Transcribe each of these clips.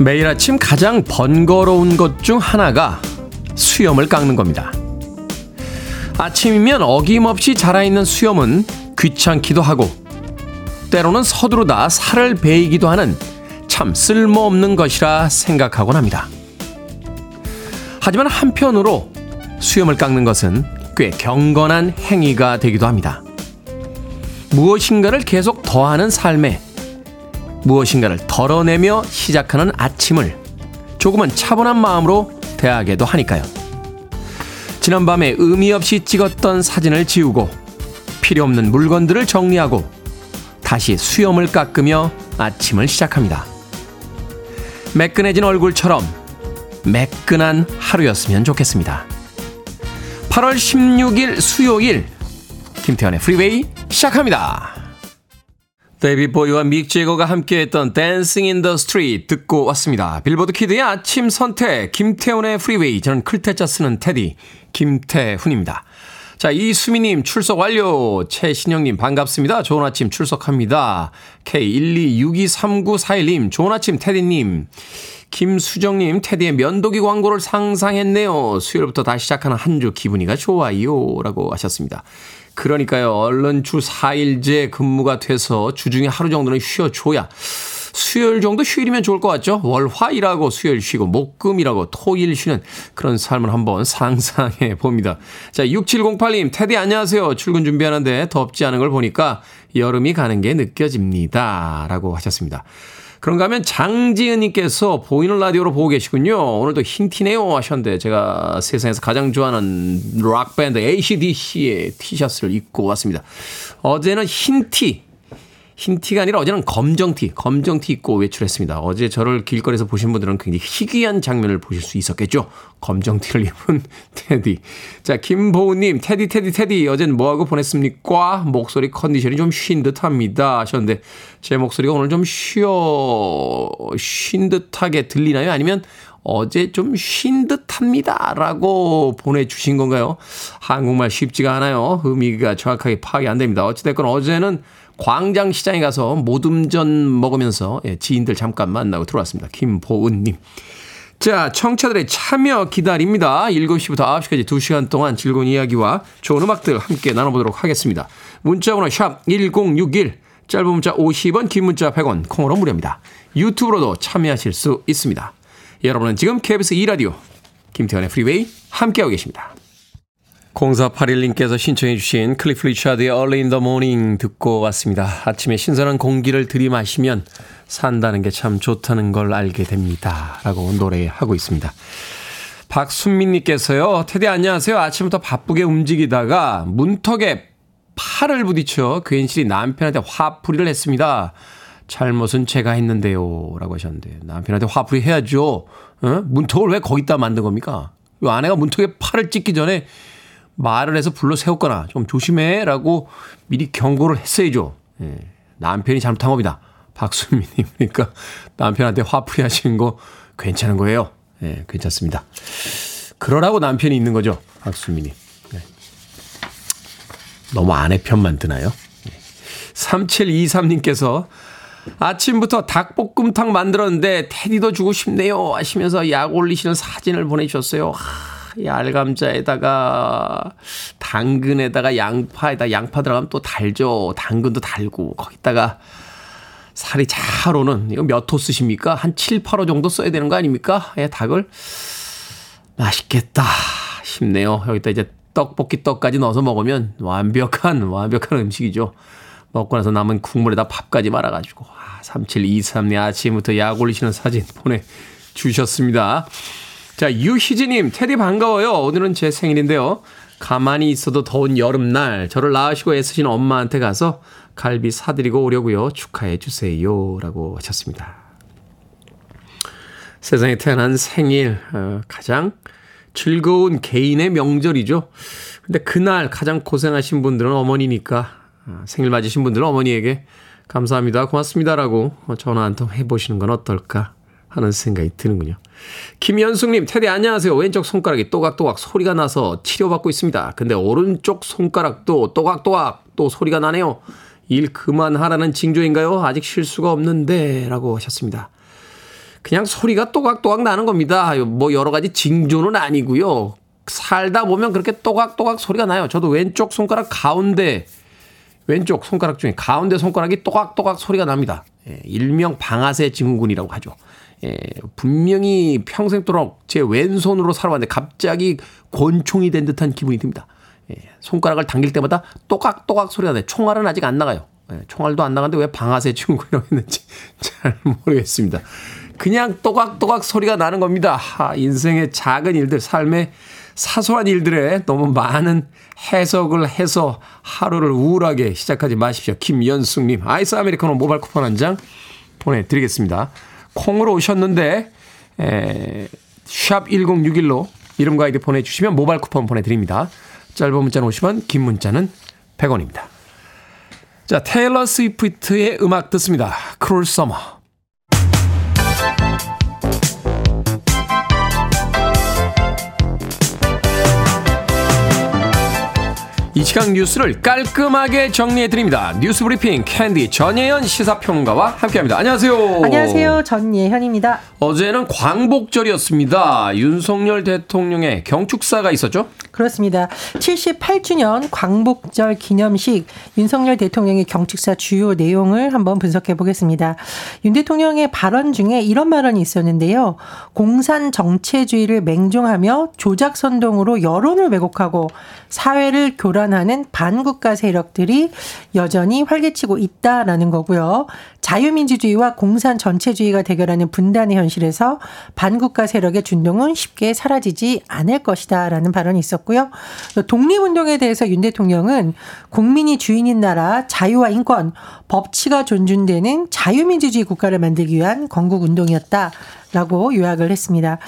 매일 아침 가장 번거로운 것 중 하나가 수염을 깎는 겁니다. 아침이면 어김없이 자라있는 수염은 귀찮기도 하고 때로는 서두르다 살을 베이기도 하는 참 쓸모없는 것이라 생각하곤 합니다. 하지만 한편으로 수염을 깎는 것은 꽤 경건한 행위가 되기도 합니다. 무엇인가를 계속 더하는 삶에 무엇인가를 덜어내며 시작하는 아침을 조금은 차분한 마음으로 대하게도 하니까요. 지난밤에 의미 없이 찍었던 사진을 지우고 필요 없는 물건들을 정리하고 다시 수염을 깎으며 아침을 시작합니다. 매끈해진 얼굴처럼 매끈한 하루였으면 좋겠습니다. 8월 16일 수요일 김태훈의 프리웨이 시작합니다. 데이비드 보위와 믹 재거가 함께했던 Dancing in the Street 듣고 왔습니다. 빌보드 kid의 아침 선택 김태훈의 프리웨이 저는 클 태 자 쓰는 테디 김태훈입니다. 자, 이수미님 출석 완료. 최신영님 반갑습니다. 좋은 아침 출석합니다. K126239411님 좋은 아침 테디님. 김수정님 테디의 면도기 광고를 상상했네요. 수요일부터 다시 시작하는 한 주 기분이가 좋아요. 라고 하셨습니다. 그러니까요. 얼른 주 4일제 근무가 돼서 주중에 하루 정도는 쉬어줘야 수요일 정도 휴일이면 좋을 것 같죠? 월, 화 일하고 수요일 쉬고, 목, 금 일하고, 토일 쉬는 그런 삶을 한번 상상해 봅니다. 자, 6708님, 테디 안녕하세요. 출근 준비하는데 덥지 않은 걸 보니까 여름이 가는 게 느껴집니다. 라고 하셨습니다. 그런가 하면 장지은님께서 보이는 라디오로 보고 계시군요. 오늘도 흰티네요 하셨는데 제가 세상에서 가장 좋아하는 락밴드 ACDC의 티셔츠를 입고 왔습니다. 어제는 흰 티, 흰 티가 아니라 어제는 검정 티, 검정 티 입고 외출했습니다. 어제 저를 길거리에서 보신 분들은 굉장히 희귀한 장면을 보실 수 있었겠죠. 검정 티를 입은 테디. 자, 김보우님, 테디, 테디, 테디. 어젠 뭐하고 보냈습니까? 목소리 컨디션이 좀 쉰 듯합니다. 하셨는데, 제 목소리가 오늘 좀 쉬어, 쉰 듯하게 들리나요? 아니면 어제 좀 쉰 듯합니다. 라고 보내주신 건가요? 한국말 쉽지가 않아요. 의미가 정확하게 파악이 안 됩니다. 어찌됐건 어제는 광장시장에 가서 모듬전 먹으면서 예, 지인들 잠깐 만나고 들어왔습니다. 김보은님. 자, 청취자들의 참여 기다립니다. 7시부터 9시까지 2시간 동안 즐거운 이야기와 좋은 음악들 함께 나눠보도록 하겠습니다. 문자번호 샵 1061, 짧은 문자 50원, 긴 문자 100원, 콩으로 무료입니다. 유튜브로도 참여하실 수 있습니다. 여러분은 지금 KBS 2라디오 김태훈의 프리웨이 함께하고 계십니다. 0481님께서 신청해 주신 클리프 리차드의 Early in the Morning 듣고 왔습니다. 아침에 신선한 공기를 들이마시면 산다는 게 참 좋다는 걸 알게 됩니다. 라고 노래하고 있습니다. 박순민님께서요. 테디 안녕하세요. 아침부터 바쁘게 움직이다가 문턱에 팔을 부딪혀 괜시리 남편한테 화풀이를 했습니다. 잘못은 제가 했는데요. 라고 하셨는데 남편한테 화풀이 해야죠. 어? 문턱을 왜 거기다 만든 겁니까? 아내가 문턱에 팔을 찍기 전에 말을 해서 불러 세웠거나 좀 조심해라고 미리 경고를 했어야죠. 예, 남편이 잘못한 겁니다. 박수민님 그러니까 남편한테 화풀이 하시는 거 괜찮은 거예요. 예, 괜찮습니다. 그러라고 남편이 있는 거죠. 박수민님. 예. 너무 아내 편만 드나요? 예. 3723님께서 아침부터 닭볶음탕 만들었는데 테디도 주고 싶네요 하시면서 약 올리시는 사진을 보내주셨어요. 하. 얇감자에다가 당근에다가 양파에다 양파 들어가면 또 달죠. 당근도 달고 거기다가 살이 잘 오는 이거 몇 호 쓰십니까? 한 7, 8호 정도 써야 되는 거 아닙니까? 예, 닭을 맛있겠다 싶네요. 여기다 이제 떡볶이 떡까지 넣어서 먹으면 완벽한 완벽한 음식이죠. 먹고 나서 남은 국물에다 밥까지 말아가지고 아, 3723님 아침부터 약 올리시는 사진 보내주셨습니다. 자, 유희진님, 테디 반가워요. 오늘은 제 생일인데요. 가만히 있어도 더운 여름날 저를 낳으시고 애쓰신 엄마한테 가서 갈비 사드리고 오려고요. 축하해 주세요. 라고 하셨습니다. 세상에 태어난 생일, 어, 가장 즐거운 개인의 명절이죠. 근데 그날 가장 고생하신 분들은 어머니니까 어, 생일 맞으신 분들은 어머니에게 감사합니다. 고맙습니다라고 전화 한 통 해보시는 건 어떨까 하는 생각이 드는군요. 김현숙님, 테디 안녕하세요. 왼쪽 손가락이 또각또각 소리가 나서 치료받고 있습니다. 근데 오른쪽 손가락도 또각또각 또 소리가 나네요. 일 그만하라는 징조인가요? 아직 쉴 수가 없는데 라고 하셨습니다. 그냥 소리가 또각또각 나는 겁니다. 뭐 여러 가지 징조는 아니고요. 살다 보면 그렇게 또각또각 소리가 나요. 저도 왼쪽 손가락 가운데 왼쪽 손가락 중에 가운데 손가락이 또각또각 소리가 납니다. 예, 일명 방아쇠 증후군이라고 하죠. 예, 분명히 평생도록 제 왼손으로 살아왔는데 갑자기 권총이 된 듯한 기분이 듭니다. 예, 손가락을 당길 때마다 또각또각 소리가 나요. 총알은 아직 안 나가요. 예, 총알도 안 나가는데 왜 방아쇠 증후군이라고 했는지 잘 모르겠습니다. 그냥 또각또각 소리가 나는 겁니다. 하, 인생의 작은 일들, 삶의 사소한 일들에 너무 많은 해석을 해서 하루를 우울하게 시작하지 마십시오. 김연숙님, 아이스 아메리카노 모바일 쿠폰 한 장 보내드리겠습니다. 콩으로 오셨는데, 에, 샵 1061로 이름과 아이디 보내주시면 모바일 쿠폰 보내드립니다. 짧은 문자는 50원, 긴 문자는 100원입니다. 자, 테일러 스위프트의 음악 듣습니다. Cruel Summer. 이 시간 뉴스를 깔끔하게 정리해 드립니다. 뉴스 브리핑 캔디 전예현 시사평론가와 함께합니다. 안녕하세요. 안녕하세요. 전예현입니다. 어제는 광복절이었습니다. 윤석열 대통령의 경축사가 있었죠? 그렇습니다. 78주년 광복절 기념식 윤석열 대통령의 경축사 주요 내용을 한번 분석해 보겠습니다. 윤 대통령의 발언 중에 이런 발언이 있었는데요. 공산 정체주의를 맹종하며 조작 선동으로 여론을 왜곡하고 사회를 교란하는 반국가 세력들이 여전히 활개치고 있다라는 거고요. 자유민주주의와 공산 전체주의가 대결하는 분단의 현실에서 반국가 세력의 준동은 쉽게 사라지지 않을 것이다라는 발언이 있었고 요. 독립운동에 대해서 윤 대통령은 국민이 주인인 나라, 자유와 인권, 법치가 존중되는 자유민주주의 국가를 만들기 위한 건국운동이었다. 라고 요약을 했습니다.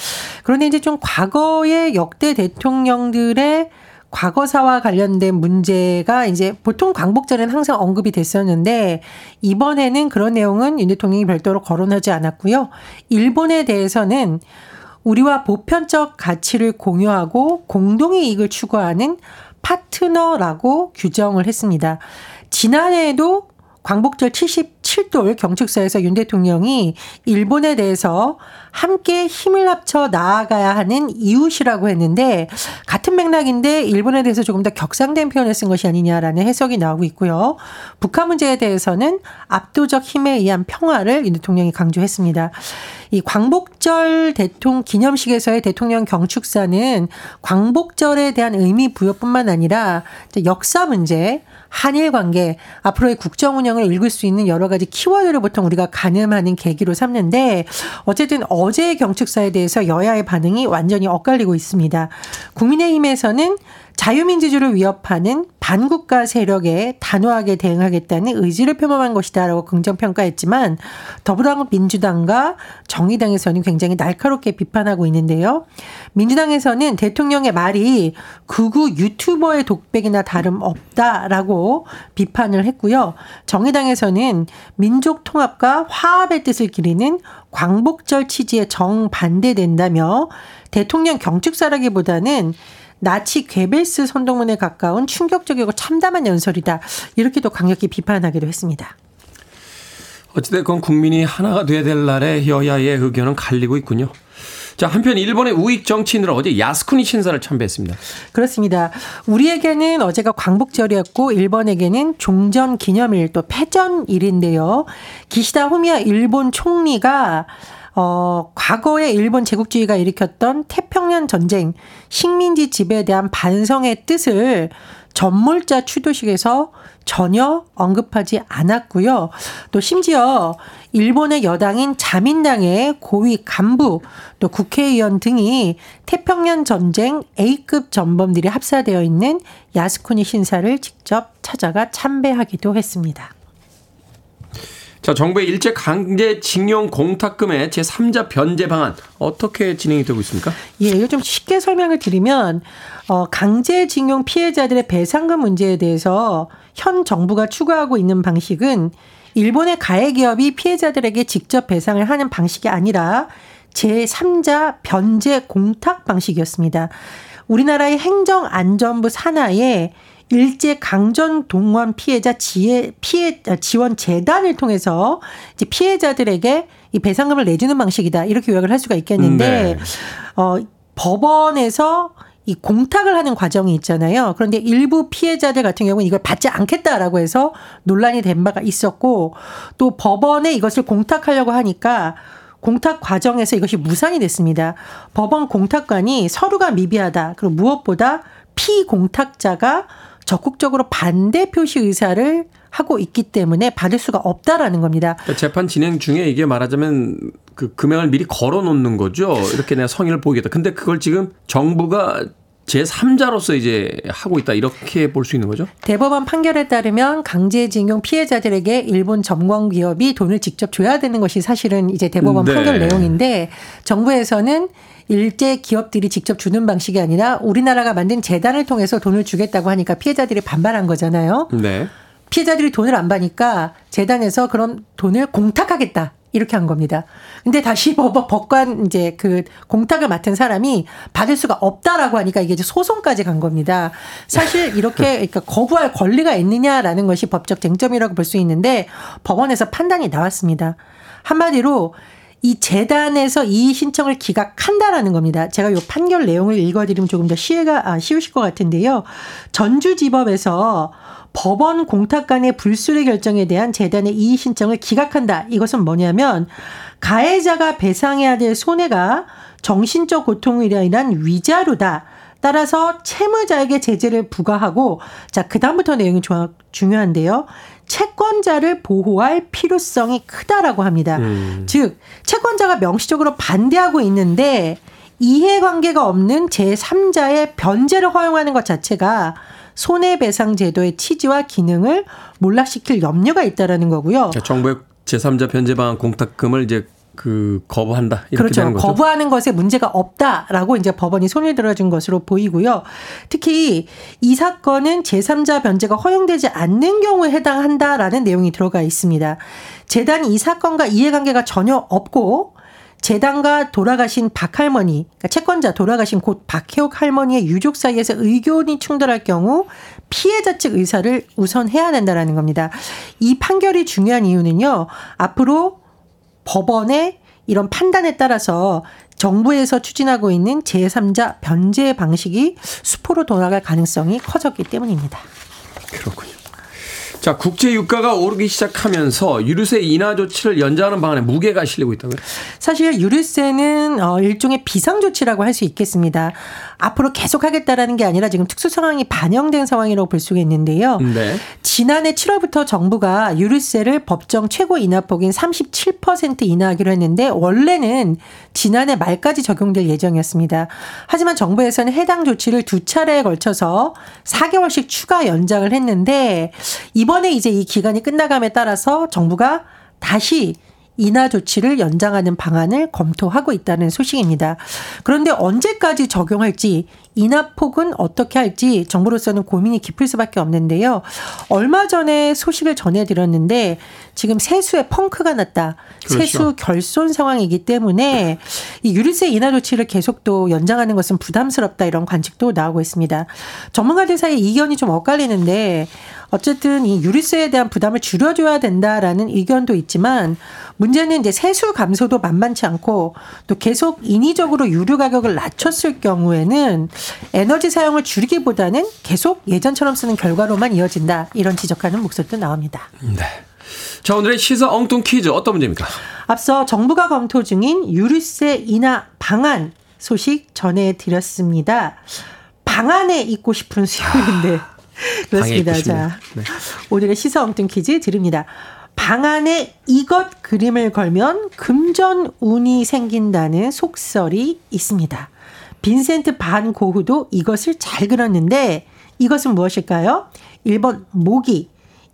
그런데 이제 좀 과거의 역대 대통령들의 과거사와 관련된 문제가 이제 보통 광복절에는 항상 언급이 됐었는데 이번에는 그런 내용은 윤 대통령이 별도로 거론하지 않았고요. 일본에 대해서는 우리와 보편적 가치를 공유하고 공동의 이익을 추구하는 파트너라고 규정을 했습니다. 지난해에도 광복절 77돌 경축사에서 윤 대통령이 일본에 대해서 함께 힘을 합쳐 나아가야 하는 이웃이라고 했는데 같은 맥락인데 일본에 대해서 조금 더 격상된 표현을 쓴 것이 아니냐라는 해석이 나오고 있고요. 북한 문제에 대해서는 압도적 힘에 의한 평화를 윤 대통령이 강조했습니다. 이 광복절 대통령 기념식에서의 대통령 경축사는 광복절에 대한 의미 부여뿐만 아니라 역사 문제, 한일 관계, 앞으로의 국정 운영을 읽을 수 있는 여러 가지 키워드를 보통 우리가 가늠하는 계기로 삼는데 어쨌든 어제의 경축사에 대해서 여야의 반응이 완전히 엇갈리고 있습니다. 국민의힘에서는 자유민주주의를 위협하는 반국가 세력에 단호하게 대응하겠다는 의지를 표명한 것이다라고 긍정평가했지만 더불어민주당과 정의당에서는 굉장히 날카롭게 비판하고 있는데요. 민주당에서는 대통령의 말이 극우 유튜버의 독백이나 다름없다라고 비판을 했고요. 정의당에서는 민족 통합과 화합의 뜻을 기리는 광복절 취지에 정반대된다며 대통령 경축사라기보다는 나치 괴벨스 선동문에 가까운 충격적이고 참담한 연설이다. 이렇게도 강력히 비판하기도 했습니다. 어찌됐건 국민이 하나가 돼야 될 날에 여야의 의견은 갈리고 있군요. 자, 한편 일본의 우익 정치인들은 어제 야스쿠니 신사를 참배했습니다. 그렇습니다. 우리에게는 어제가 광복절이었고 일본에게는 종전 기념일 또 패전일인데요. 기시다 후미야 일본 총리가 어, 과거에 일본 제국주의가 일으켰던 태평양 전쟁, 식민지 지배에 대한 반성의 뜻을 전몰자 추도식에서 전혀 언급하지 않았고요. 또 심지어 일본의 여당인 자민당의 고위 간부 또 국회의원 등이 태평양 전쟁 A급 전범들이 합사되어 있는 야스쿠니 신사를 직접 찾아가 참배하기도 했습니다. 자, 정부의 일제 강제 징용 공탁금의 제3자 변제 방안 어떻게 진행이 되고 있습니까? 예, 이거 좀 쉽게 설명을 드리면 어 강제 징용 피해자들의 배상금 문제에 대해서 현 정부가 추구하고 있는 방식은 일본의 가해 기업이 피해자들에게 직접 배상을 하는 방식이 아니라 제3자 변제 공탁 방식이었습니다. 우리나라의 행정안전부 산하에 일제 강전 동원 피해자 지혜 피해 지원 재단을 통해서 이제 피해자들에게 이 배상금을 내주는 방식이다 이렇게 요약을 할 수가 있겠는데 네. 어 법원에서 이 공탁을 하는 과정이 있잖아요. 그런데 일부 피해자들 같은 경우는 이걸 받지 않겠다라고 해서 논란이 된 바가 있었고 또 법원에 이것을 공탁하려고 하니까 공탁 과정에서 이것이 무산이 됐습니다. 법원 공탁관이 서류가 미비하다. 그리고 무엇보다 피공탁자가 적극적으로 반대 표시 의사를 하고 있기 때문에 받을 수가 없다라는 겁니다. 그러니까 재판 진행 중에 이게 말하자면 그 금액을 미리 걸어 놓는 거죠. 이렇게 내가 성의를 보이겠다. 근데 그걸 지금 정부가 제3자로서 이제 하고 있다 이렇게 볼 수 있는 거죠? 대법원 판결에 따르면 강제징용 피해자들에게 일본 점광 기업이 돈을 직접 줘야 되는 것이 사실은 이제 대법원 네. 판결 내용인데 정부에서는 일제 기업들이 직접 주는 방식이 아니라 우리나라가 만든 재단을 통해서 돈을 주겠다고 하니까 피해자들이 반발한 거잖아요. 네. 피해자들이 돈을 안 받으니까 재단에서 그런 돈을 공탁하겠다. 이렇게 한 겁니다. 근데 다시 법, 법관 이제 그 공탁을 맡은 사람이 받을 수가 없다라고 하니까 이게 이제 소송까지 간 겁니다. 사실 이렇게 그러니까 거부할 권리가 있느냐라는 것이 법적 쟁점이라고 볼 수 있는데 법원에서 판단이 나왔습니다. 한마디로 이 재단에서 이의 신청을 기각한다라는 겁니다. 제가 이 판결 내용을 읽어드리면 조금 더 시해가 아, 쉬우실 것 같은데요. 전주지법에서 법원 공탁 간의 불수리 결정에 대한 재단의 이의 신청을 기각한다. 이것은 뭐냐면 가해자가 배상해야 될 손해가 정신적 고통이라 인한 위자료다. 따라서 채무자에게 제재를 부과하고 자 그다음부터 내용이 중요한데요. 채권자를 보호할 필요성이 크다라고 합니다. 음. 즉 채권자가 명시적으로 반대하고 있는데 이해관계가 없는 제3자의 변제를 허용하는 것 자체가 손해배상 제도의 취지와 기능을 몰락시킬 염려가 있다라는 거고요. 정부의 제3자 변제 방안 공탁금을 이제 그 거부한다 이렇게 그렇죠. 되는 거죠. 거부하는 것에 문제가 없다라고 이제 법원이 손을 들어준 것으로 보이고요. 특히 이 사건은 제3자 변제가 허용되지 않는 경우에 해당한다라는 내용이 들어가 있습니다. 재단이 이 사건과 이해관계가 전혀 없고 재단과 돌아가신 박 할머니, 그러니까 채권자 돌아가신 곧 박혜옥 할머니의 유족 사이에서 의견이 충돌할 경우 피해자 측 의사를 우선해야 된다라는 겁니다. 이 판결이 중요한 이유는요. 앞으로 법원의 이런 판단에 따라서 정부에서 추진하고 있는 제3자 변제 방식이 수포로 돌아갈 가능성이 커졌기 때문입니다. 그렇군요. 자, 국제 유가가 오르기 시작하면서 유류세 인하 조치를 연장하는 방안에 무게가 실리고 있다고요? 사실 유류세는 어 일종의 비상 조치라고 할 수 있겠습니다. 앞으로 계속하겠다라는 게 아니라 지금 특수 상황이 반영된 상황이라고 볼 수가 있는데요. 네. 지난해 7월부터 정부가 유류세를 법정 최고 인하폭인 37% 인하하기로 했는데 원래는 지난해 말까지 적용될 예정이었습니다. 하지만 정부에서는 해당 조치를 두 차례에 걸쳐서 4개월씩 추가 연장을 했는데 이번 에 이제 이 기간이 끝나감에 따라서 정부가 다시 인하 조치를 연장하는 방안을 검토하고 있다는 소식입니다. 그런데 언제까지 적용할지 인하 폭은 어떻게 할지 정부로서는 고민이 깊을 수밖에 없는데요. 얼마 전에 소식을 전해드렸는데 지금 세수에 펑크가 났다. 그렇죠. 세수 결손 상황이기 때문에 이 유류세 인하 조치를 계속 또 연장하는 것은 부담스럽다 이런 관측도 나오고 있습니다. 전문가들 사이에 이견이 좀 엇갈리는데 어쨌든 이 유류세에 대한 부담을 줄여줘야 된다라는 의견도 있지만 문제는 이제 세수 감소도 만만치 않고 또 계속 인위적으로 유류 가격을 낮췄을 경우에는 에너지 사용을 줄이기보다는 계속 예전처럼 쓰는 결과로만 이어진다 이런 지적하는 목소리도 나옵니다. 네. 자, 오늘의 시사 엉뚱 퀴즈 어떤 문제입니까? 앞서 정부가 검토 중인 유류세 인하 방안 소식 전해드렸습니다. 방안에 있고 싶은 수요일인데. 그렇습니다. 자, 네. 오늘의 시사 엉뚱 퀴즈 드립니다. 방 안에 이것 그림을 걸면 금전 운이 생긴다는 속설이 있습니다. 빈센트 반 고흐도 이것을 잘 그렸는데 이것은 무엇일까요? 1번 모기,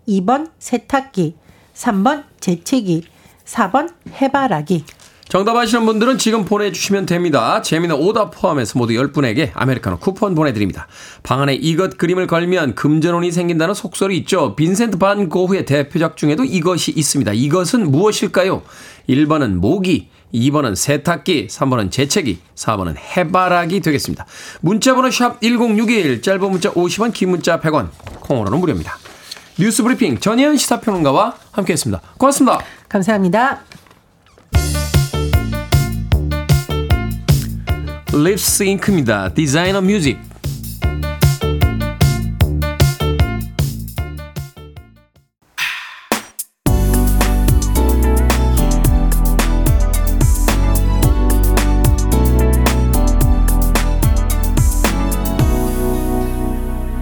2번 세탁기, 3번 재채기, 4번 해바라기. 정답 아시는 분들은 지금 보내주시면 됩니다. 재미는 오답 포함해서 모두 10분에게 아메리카노 쿠폰 보내드립니다. 방 안에 이것 그림을 걸면 금전운이 생긴다는 속설이 있죠. 빈센트 반 고흐의 대표작 중에도 이것이 있습니다. 이것은 무엇일까요? 1번은 모기, 2번은 세탁기, 3번은 재채기, 4번은 해바라기 되겠습니다. 문자번호 샵 1061, 짧은 문자 50원, 긴 문자 100원, 콩으로는 무료입니다. 뉴스 브리핑 전예현 시사평론가와 함께했습니다. 고맙습니다. 감사합니다. 립스 잉크입니다. Designer Music.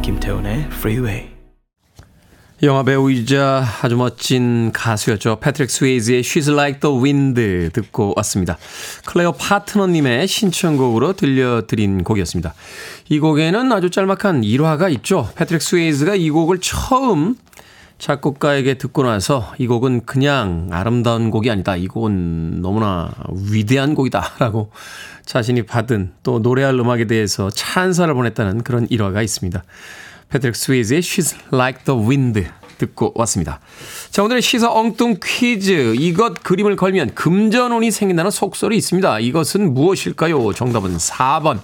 김태훈의 Freeway. 영화 배우이자 아주 멋진 가수였죠. 패트릭 스웨이지의 She's Like the Wind 듣고 왔습니다. 클레어 파트너님의 신청곡으로 들려드린 곡이었습니다. 이 곡에는 아주 짤막한 일화가 있죠. 패트릭 스웨이지가 이 곡을 처음 작곡가에게 듣고 나서 이 곡은 그냥 아름다운 곡이 아니다. 이 곡은 너무나 위대한 곡이다. 라고 자신이 받은 또 노래할 음악에 대해서 찬사를 보냈다는 그런 일화가 있습니다. 패트릭 스위즈의 She's Like the Wind 듣고 왔습니다. 자, 오늘의 시사 엉뚱 퀴즈. 이것 그림을 걸면 금전운이 생긴다는 속설이 있습니다. 이것은 무엇일까요? 정답은 4번.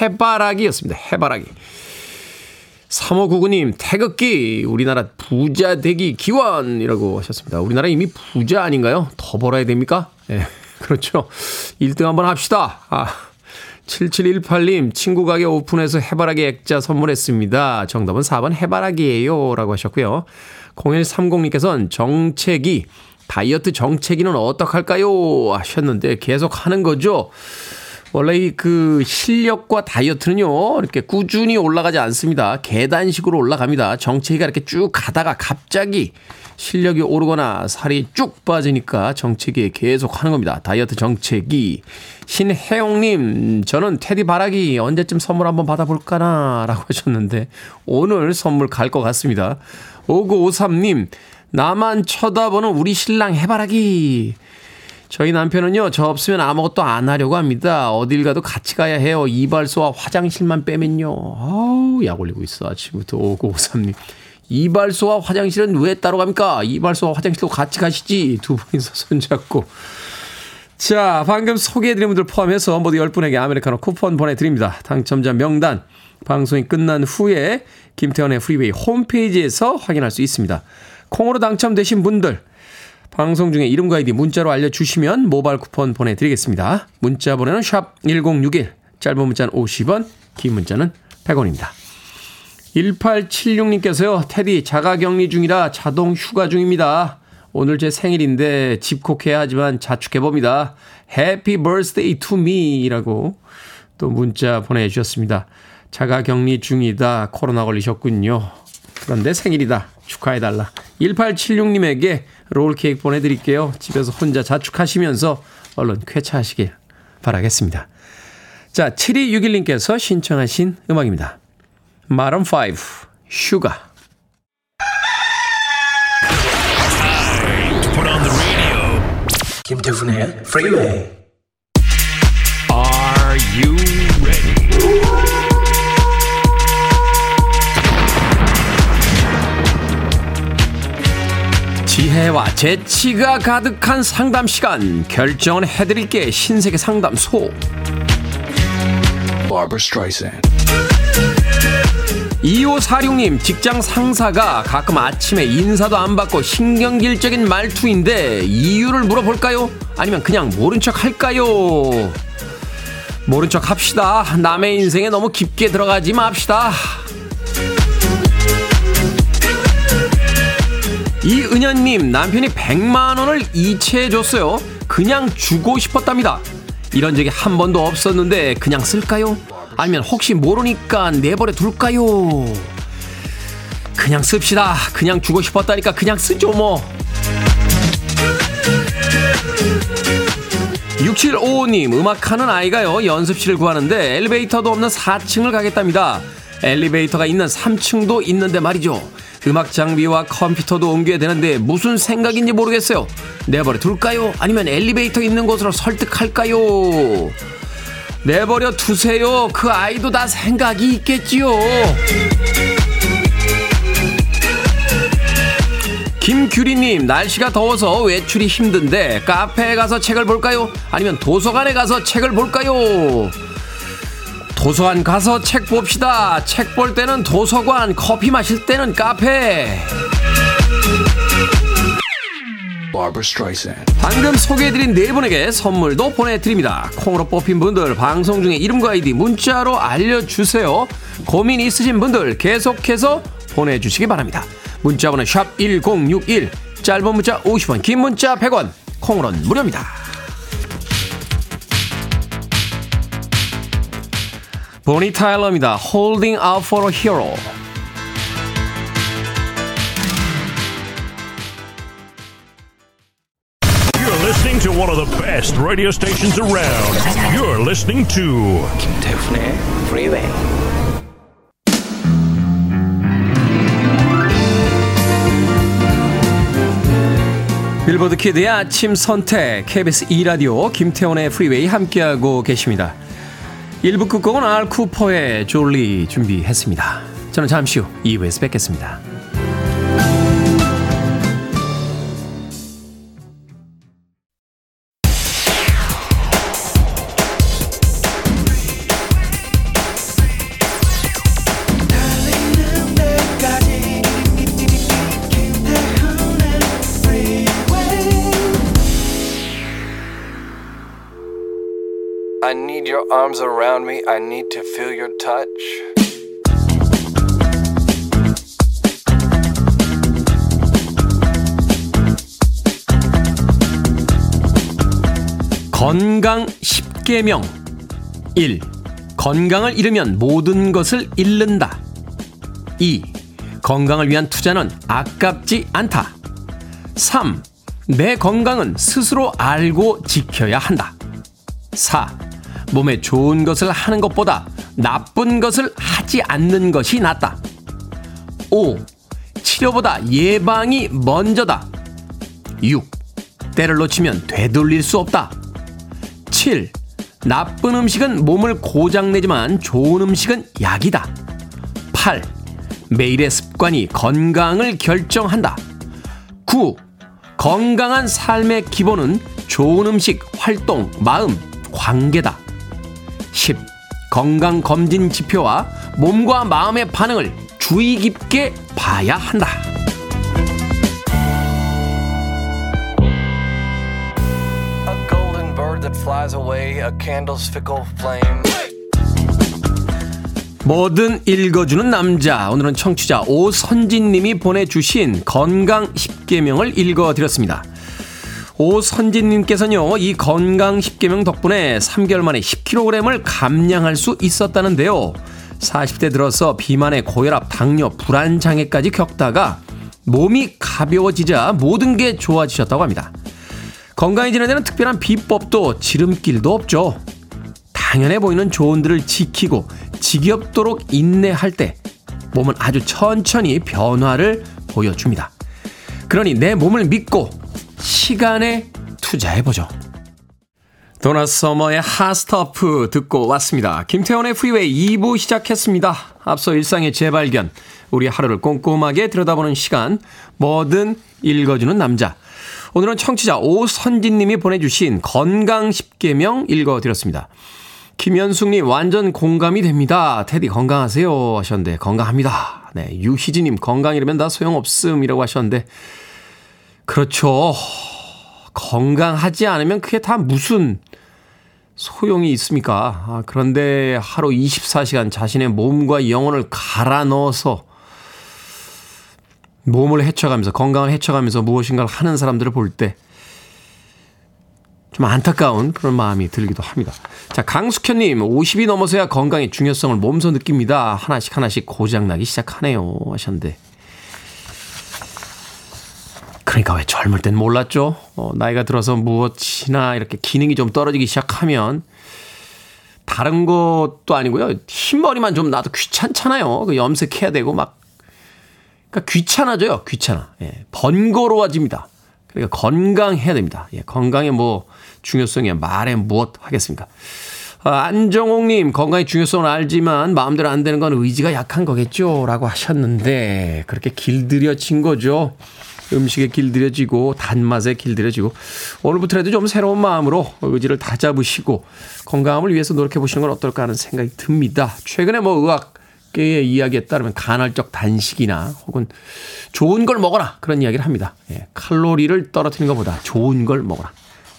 해바라기였습니다. 해바라기. 3599님, 태극기, 우리나라 부자 되기 기원이라고 하셨습니다. 우리나라 이미 부자 아닌가요? 더 벌어야 됩니까? 예, 네, 그렇죠. 1등 한번 합시다. 아, 7718님, 친구 가게 오픈해서 해바라기 액자 선물했습니다. 정답은 4번 해바라기예요. 라고 하셨고요. 0130님께서는 정책이, 다이어트 정체기는 어떡할까요? 하셨는데 계속 하는 거죠. 원래 이 그 실력과 다이어트는요, 이렇게 꾸준히 올라가지 않습니다. 계단식으로 올라갑니다. 정체기가 이렇게 쭉 가다가 갑자기 실력이 오르거나 살이 쭉 빠지니까 정체기에 계속 하는 겁니다. 다이어트 정체기. 신혜영님, 저는 테디 바라기 언제쯤 선물 한번 받아볼까나 라고 하셨는데, 오늘 선물 갈 것 같습니다. 5953님, 나만 쳐다보는 우리 신랑 해바라기. 저희 남편은요, 저 없으면 아무것도 안 하려고 합니다. 어딜 가도 같이 가야 해요. 이발소와 화장실만 빼면요. 아우, 약 올리고 있어. 아침부터 5953님. 이발소와 화장실은 왜 따로 갑니까? 이발소와 화장실도 같이 가시지. 두 분이서 손잡고. 자, 방금 소개해드린 분들 포함해서 모두 10분에게 아메리카노 쿠폰 보내드립니다. 당첨자 명단 방송이 끝난 후에 김태훈의 프리웨이 홈페이지에서 확인할 수 있습니다. 콩으로 당첨되신 분들 방송 중에 이름과 아이디 문자로 알려주시면 모바일 쿠폰 보내드리겠습니다. 문자 번호는 샵 1061, 짧은 문자는 50원, 긴 문자는 100원입니다. 1876님께서요, 테디 자가 격리 중이라 자동 휴가 중입니다. 오늘 제 생일인데 집콕해야 하지만 자축해봅니다. Happy birthday to me 라고 또 문자 보내주셨습니다. 자가 격리 중이다. 코로나 걸리셨군요. 그런데 생일이다. 축하해달라. 1876님에게 롤케이크 보내드릴게요. 집에서 혼자 자축하시면서 얼른 쾌차하시길 바라겠습니다. 자, 7261님께서 신청하신 음악입니다. 마름 5, 슈가. 김태훈의 프리웨이 Are you ready? 지혜와 재치가 가득한 상담 시간. 결정을 해드릴게. 신세계 상담소 2546님 직장 상사가 가끔 아침에 인사도 안 받고 신경질적인 말투인데 이유를 물어볼까요? 아니면 그냥 모른 척 할까요? 모른 척 합시다. 남의 인생에 너무 깊게 들어가지 맙시다. 이은현님 남편이 100만원을 이체해줬어요. 그냥 주고 싶었답니다. 이런 적이 한 번도 없었는데 그냥 쓸까요? 아니면 혹시 모르니까 내버려 둘까요? 그냥 씁시다. 그냥 주고 싶었다니까 그냥 쓰죠 뭐. 6755님 음악하는 아이가요 연습실을 구하는데 엘리베이터도 없는 4층을 가겠답니다. 엘리베이터가 있는 3층도 있는데 말이죠. 음악 장비와 컴퓨터도 옮겨야 되는데 무슨 생각인지 모르겠어요. 내버려 둘까요? 아니면 엘리베이터 있는 곳으로 설득할까요? 내버려 두세요. 그 아이도 다 생각이 있겠지요. 김규리님, 날씨가 더워서 외출이 힘든데 카페에 가서 책을 볼까요? 아니면 도서관에 가서 책을 볼까요? 도서관 가서 책 봅시다. 책 볼 때는 도서관, 커피 마실 때는 카페. 방금 소개해드린 네 분에게 선물도 보내드립니다. 콩으로 뽑힌 분들 방송 중에 이름과 아이디 문자로 알려주세요. 고민 있으신 분들 계속해서 보내주시기 바랍니다. 문자번호 샵 1061, 짧은 문자 50원, 긴 문자 100원, 콩으로는 무료입니다. 보니 타일러입니다. Holding Out for a Hero. The best radio stations around. You're listening to 김태훈의 Freeway. 빌보드 키드의 아침 선택 KBS 2 라디오 김태원의 프리웨이 함께하고 계십니다. 1부 끝곡은 알 쿠퍼의 졸리 준비했습니다. 저는 잠시 후 2부에서 뵙겠습니다. Arms around me. I need to feel your touch. 건강 10계명 1. 건강을 잃으면 모든 것을 잃는다. 2. 건강을 위한 투자는 아깝지 않다. 3. 내 건강은 스스로 알고 지켜야 한다. 4. 몸에 좋은 것을 하는 것보다 나쁜 것을 하지 않는 것이 낫다. 5. 치료보다 예방이 먼저다. 6. 때를 놓치면 되돌릴 수 없다. 7. 나쁜 음식은 몸을 고장내지만 좋은 음식은 약이다. 8. 매일의 습관이 건강을 결정한다. 9. 건강한 삶의 기본은 좋은 음식, 활동, 마음, 관계다. 10. 건강검진 지표와 몸과 마음의 반응을 주의 깊게 봐야 한다. 뭐든 읽어주는 남자. 오늘은 청취자 오선진님이 보내주신 건강 10계명을 읽어드렸습니다. 오선진님께서는요, 이 건강 10개명 덕분에 3개월 만에 10kg을 감량할 수 있었다는데요. 40대 들어서 비만에 고혈압, 당뇨, 불안장애까지 겪다가 몸이 가벼워지자 모든 게 좋아지셨다고 합니다. 건강해지는 데는 특별한 비법도 지름길도 없죠. 당연해 보이는 조언들을 지키고 지겹도록 인내할 때 몸은 아주 천천히 변화를 보여줍니다. 그러니 내 몸을 믿고 시간에 투자해보죠. 도나 서머의 Hot Stuff 듣고 왔습니다. 김태훈의 프리웨이 2부 시작했습니다. 앞서 일상의 재발견, 우리 하루를 꼼꼼하게 들여다보는 시간, 뭐든 읽어주는 남자. 오늘은 청취자 오선진님이 보내주신 건강 10계명 읽어드렸습니다. 김현숙님 완전 공감이 됩니다. 테디 건강하세요 하셨는데 건강합니다. 네 유희진님 건강 이러면 다 소용없음이라고 하셨는데 그렇죠. 건강하지 않으면 그게 다 무슨 소용이 있습니까? 아, 그런데 하루 24시간 자신의 몸과 영혼을 갈아 넣어서 몸을 헤쳐가면서 건강을 헤쳐가면서 무엇인가를 하는 사람들을 볼 때 좀 안타까운 그런 마음이 들기도 합니다. 자, 강숙현님, 50이 넘어서야 건강의 중요성을 몸소 느낍니다. 하나씩 하나씩 고장나기 시작하네요. 하셨는데. 그러니까 왜 젊을 땐 몰랐죠? 어, 나이가 들어서 무엇이나 이렇게 기능이 좀 떨어지기 시작하면 다른 것도 아니고요. 흰머리만 좀 나도 귀찮잖아요. 그 염색해야 되고 막. 그러니까 귀찮아져요. 귀찮아. 예, 번거로워집니다. 그러니까 건강해야 됩니다. 예, 건강의 뭐 중요성이 말에 무엇 하겠습니까? 아, 안정옥님, 건강의 중요성을 알지만 마음대로 안 되는 건 의지가 약한 거겠죠? 라고 하셨는데, 그렇게 길들여진 거죠. 음식에 길들여지고 단맛에 길들여지고 오늘부터라도 좀 새로운 마음으로 의지를 다 잡으시고 건강함을 위해서 노력해 보시는 건 어떨까 하는 생각이 듭니다. 최근에 뭐 의학계의 이야기에 따르면 간헐적 단식이나 혹은 좋은 걸 먹어라 그런 이야기를 합니다. 예, 칼로리를 떨어뜨리는 것보다 좋은 걸 먹어라.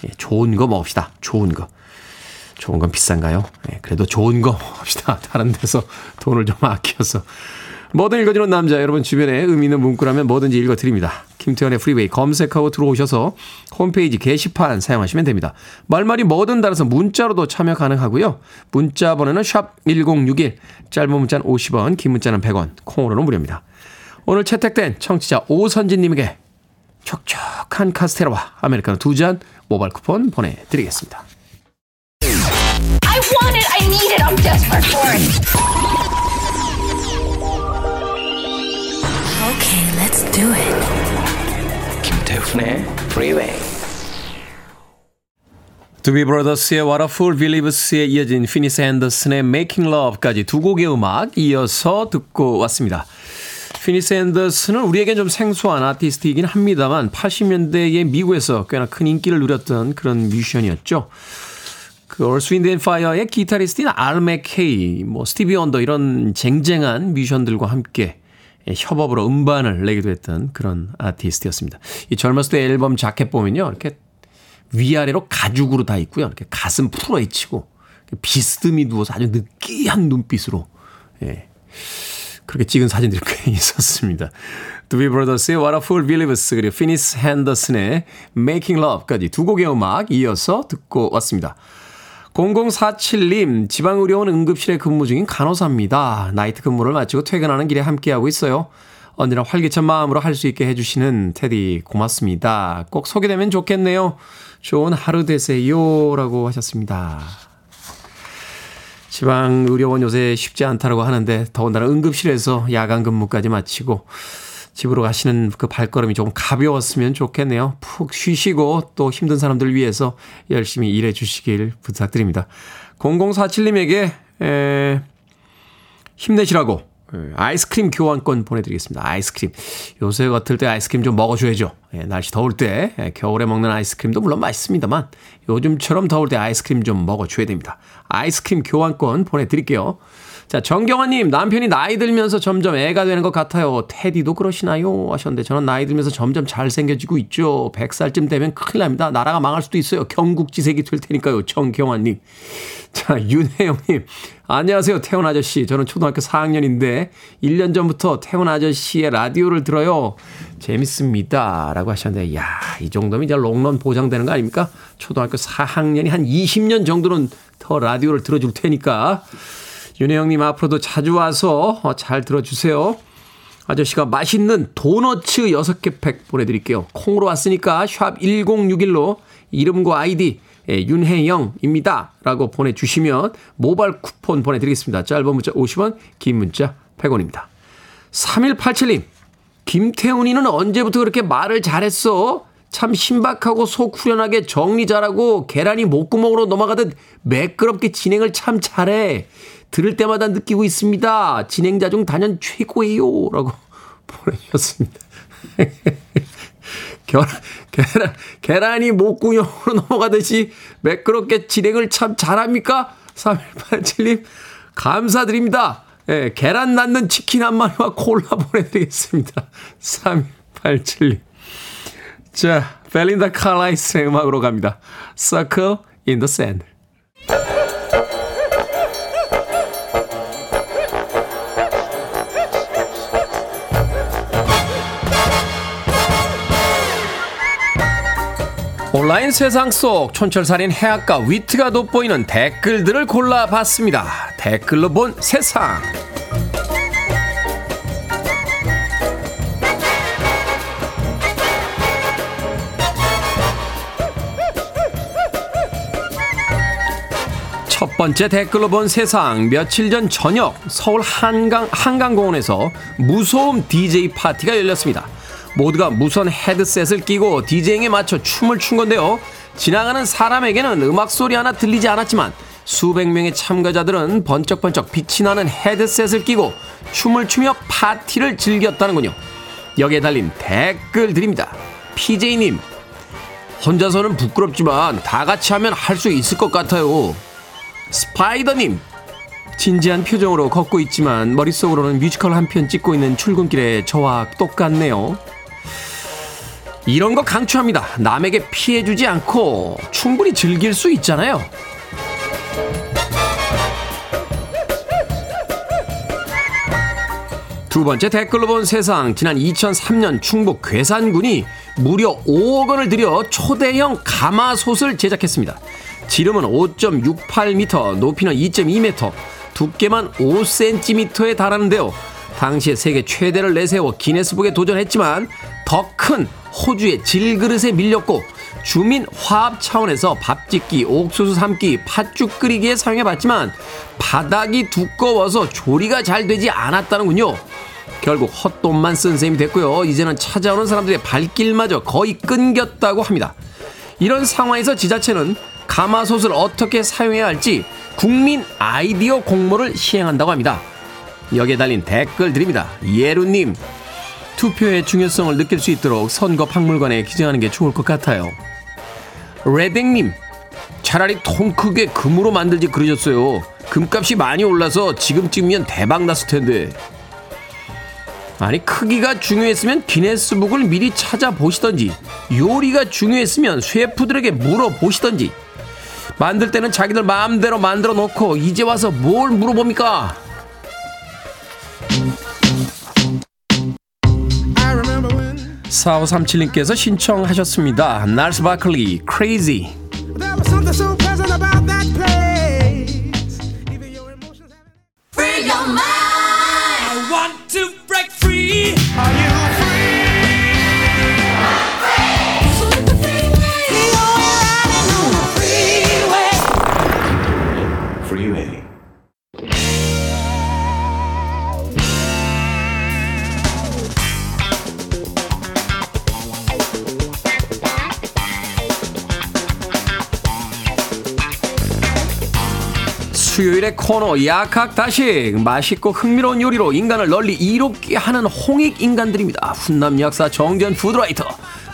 예, 좋은 거 먹읍시다. 좋은 거. 좋은 건 비싼가요? 예, 그래도 좋은 거 먹읍시다. 다른 데서 돈을 좀 아껴서. 뭐든 읽어주는 남자 여러분 주변에 의미 있는 문구라면 뭐든지 읽어드립니다. 김태훈의 프리웨이 검색하고 들어오셔서 홈페이지 게시판 사용하시면 됩니다. 말머리 뭐든 달아서 문자로도 참여 가능하고요. 문자 번호는 샵 1061, 짧은 문자는 50원, 긴 문자는 100원, 콩으로는 무료입니다. 오늘 채택된 청취자 오선진님에게 촉촉한 카스테라와 아메리카노 두 잔 모바일 쿠폰 보내드리겠습니다. I want it, I need it, I'm desperate for it. Let's do it. 김태훈의 Freeway. 두비 브라더스의 What a Fool Believes에 이어진 피니스 헨더슨의 Making Love까지 두 곡의 음악 이어서 듣고 왔습니다. 피니스 헨더슨은 우리에겐 좀 생소한 아티스트이긴 합니다만 80년대에 미국에서 꽤나 큰 인기를 누렸던 그런 뮤지션이었죠. 그 얼스 윈드 앤 파이어의 기타리스트인 알 맥케이, 뭐 스티비 원더 이런 쟁쟁한 뮤지션들과 함께 예, 협업으로 음반을 내기도 했던 그런 아티스트였습니다. 이 젊었을 때 앨범 자켓 보면요. 이렇게 위아래로 가죽으로 다 입고요. 이렇게 가슴 풀어헤치고 비스듬히 누워서 아주 느끼한 눈빛으로 예. 그렇게 찍은 사진들이 꽤 있었습니다. 두비 브라더스의 What a Fool Believes 그리고 피니스 헨더슨의 Making Love까지 두 곡의 음악 이어서 듣고 왔습니다. 0047님, 지방의료원 응급실에 근무 중인 간호사입니다. 나이트 근무를 마치고 퇴근하는 길에 함께하고 있어요. 언제나 활기찬 마음으로 할 수 있게 해주시는 테디 고맙습니다. 꼭 소개되면 좋겠네요. 좋은 하루 되세요. 라고 하셨습니다. 지방의료원 요새 쉽지 않다고 하는데 더군다나 응급실에서 야간 근무까지 마치고 집으로 가시는 그 발걸음이 조금 가벼웠으면 좋겠네요. 푹 쉬시고 또 힘든 사람들 위해서 열심히 일해 주시길 부탁드립니다. 0047님에게 에, 힘내시라고 아이스크림 교환권 보내드리겠습니다. 아이스크림. 요새 같을 때 아이스크림 좀 먹어줘야죠. 예, 날씨 더울 때 예, 겨울에 먹는 아이스크림도 물론 맛있습니다만 요즘처럼 더울 때 아이스크림 좀 먹어줘야 됩니다. 아이스크림 교환권 보내드릴게요. 자, 정경환님, 남편이 나이 들면서 점점 애가 되는 것 같아요. 테디도 그러시나요? 하셨는데, 저는 나이 들면서 점점 잘생겨지고 있죠. 100살쯤 되면 큰일 납니다. 나라가 망할 수도 있어요. 경국지색이 될 테니까요. 정경환님. 자, 윤혜영님. 안녕하세요. 태훈 아저씨. 저는 초등학교 4학년인데, 1년 전부터 태훈 아저씨의 라디오를 들어요. 재밌습니다. 라고 하셨는데, 야, 이 정도면 이제 롱런 보장되는 거 아닙니까? 초등학교 4학년이 한 20년 정도는 더 라디오를 들어줄 테니까. 윤혜영님 앞으로도 자주 와서 어, 잘 들어주세요. 아저씨가 맛있는 도너츠 6개 팩 보내드릴게요. 콩으로 왔으니까 샵 1061로 이름과 아이디 예, 윤혜영입니다. 라고 보내주시면 모바일 쿠폰 보내드리겠습니다. 짧은 문자 50원, 긴 문자 100원입니다. 3187님, 김태훈이는 언제부터 그렇게 말을 잘했어? 참 신박하고 속 후련하게 정리 잘하고 계란이 목구멍으로 넘어가듯 매끄럽게 진행을 참 잘해. 들을 때마다 느끼고 있습니다. 진행자 중 단연 최고예요. 라고 보내주셨습니다. 계란, 계란, 계란이 목구멍으로 넘어가듯이 매끄럽게 진행을 참 잘합니까? 3187님, 감사드립니다. 예, 계란 낳는 치킨 한 마리와 콜라 보내드리겠습니다. 3187님. 자, 벨린다 칼라이스의 음악으로 갑니다. Circle in the Sand. 온라인 세상 속 촌철살인 해악과 위트가 돋보이는 댓글들을 골라봤습니다. 댓글로 본 세상. 첫 번째 댓글로 본 세상. 며칠 전 저녁 서울 한강, 한강공원에서 무소음 DJ 파티가 열렸습니다. 모두가 무선 헤드셋을 끼고 디제잉에 맞춰 춤을 춘 건데요. 지나가는 사람에게는 음악 소리 하나 들리지 않았지만 수백 명의 참가자들은 번쩍번쩍 빛이 나는 헤드셋을 끼고 춤을 추며 파티를 즐겼다는군요. 여기에 달린 댓글 드립니다. PJ님, 혼자서는 부끄럽지만 다 같이 하면 할 수 있을 것 같아요. 스파이더님, 진지한 표정으로 걷고 있지만 머릿속으로는 뮤지컬 한 편 찍고 있는 출근길에 저와 똑같네요. 이런 거 강추합니다. 남에게 피해주지 않고 충분히 즐길 수 있잖아요. 두 번째 댓글로 본 세상 지난 2003년 충북 괴산군이 무려 5억 원을 들여 초대형 가마솥을 제작했습니다. 지름은 5.68m, 높이는 2.2m, 두께만 5cm에 달하는데요. 당시에 세계 최대를 내세워 기네스북에 도전했지만 더 큰 호주의 질그릇에 밀렸고 주민 화합 차원에서 밥 짓기, 옥수수 삶기, 팥죽 끓이기에 사용해봤지만 바닥이 두꺼워서 조리가 잘 되지 않았다는군요. 결국 헛돈만 쓴 셈이 됐고요. 이제는 찾아오는 사람들의 발길마저 거의 끊겼다고 합니다. 이런 상황에서 지자체는 가마솥을 어떻게 사용해야 할지 국민 아이디어 공모를 시행한다고 합니다. 여기에 달린 댓글 드립니다. 예루님, 투표의 중요성을 느낄 수 있도록 선거 박물관에 기증하는 게 좋을 것 같아요. 레댕님, 차라리 통 크게 금으로 만들지 그러셨어요. 금값이 많이 올라서 지금쯤이면 대박 났을 텐데. 아니 크기가 중요했으면 기네스북을 미리 찾아보시던지 요리가 중요했으면 셰프들에게 물어보시던지 만들 때는 자기들 마음대로 만들어 놓고 이제 와서 뭘 물어봅니까? 4537님께서 신청하셨습니다. 날스 바클리, mind. 수요일의 코너 약학다식 맛있고 흥미로운 요리로 인간을 널리 이롭게 하는 홍익 인간들입니다. 훈남 약사 정재훈 food writer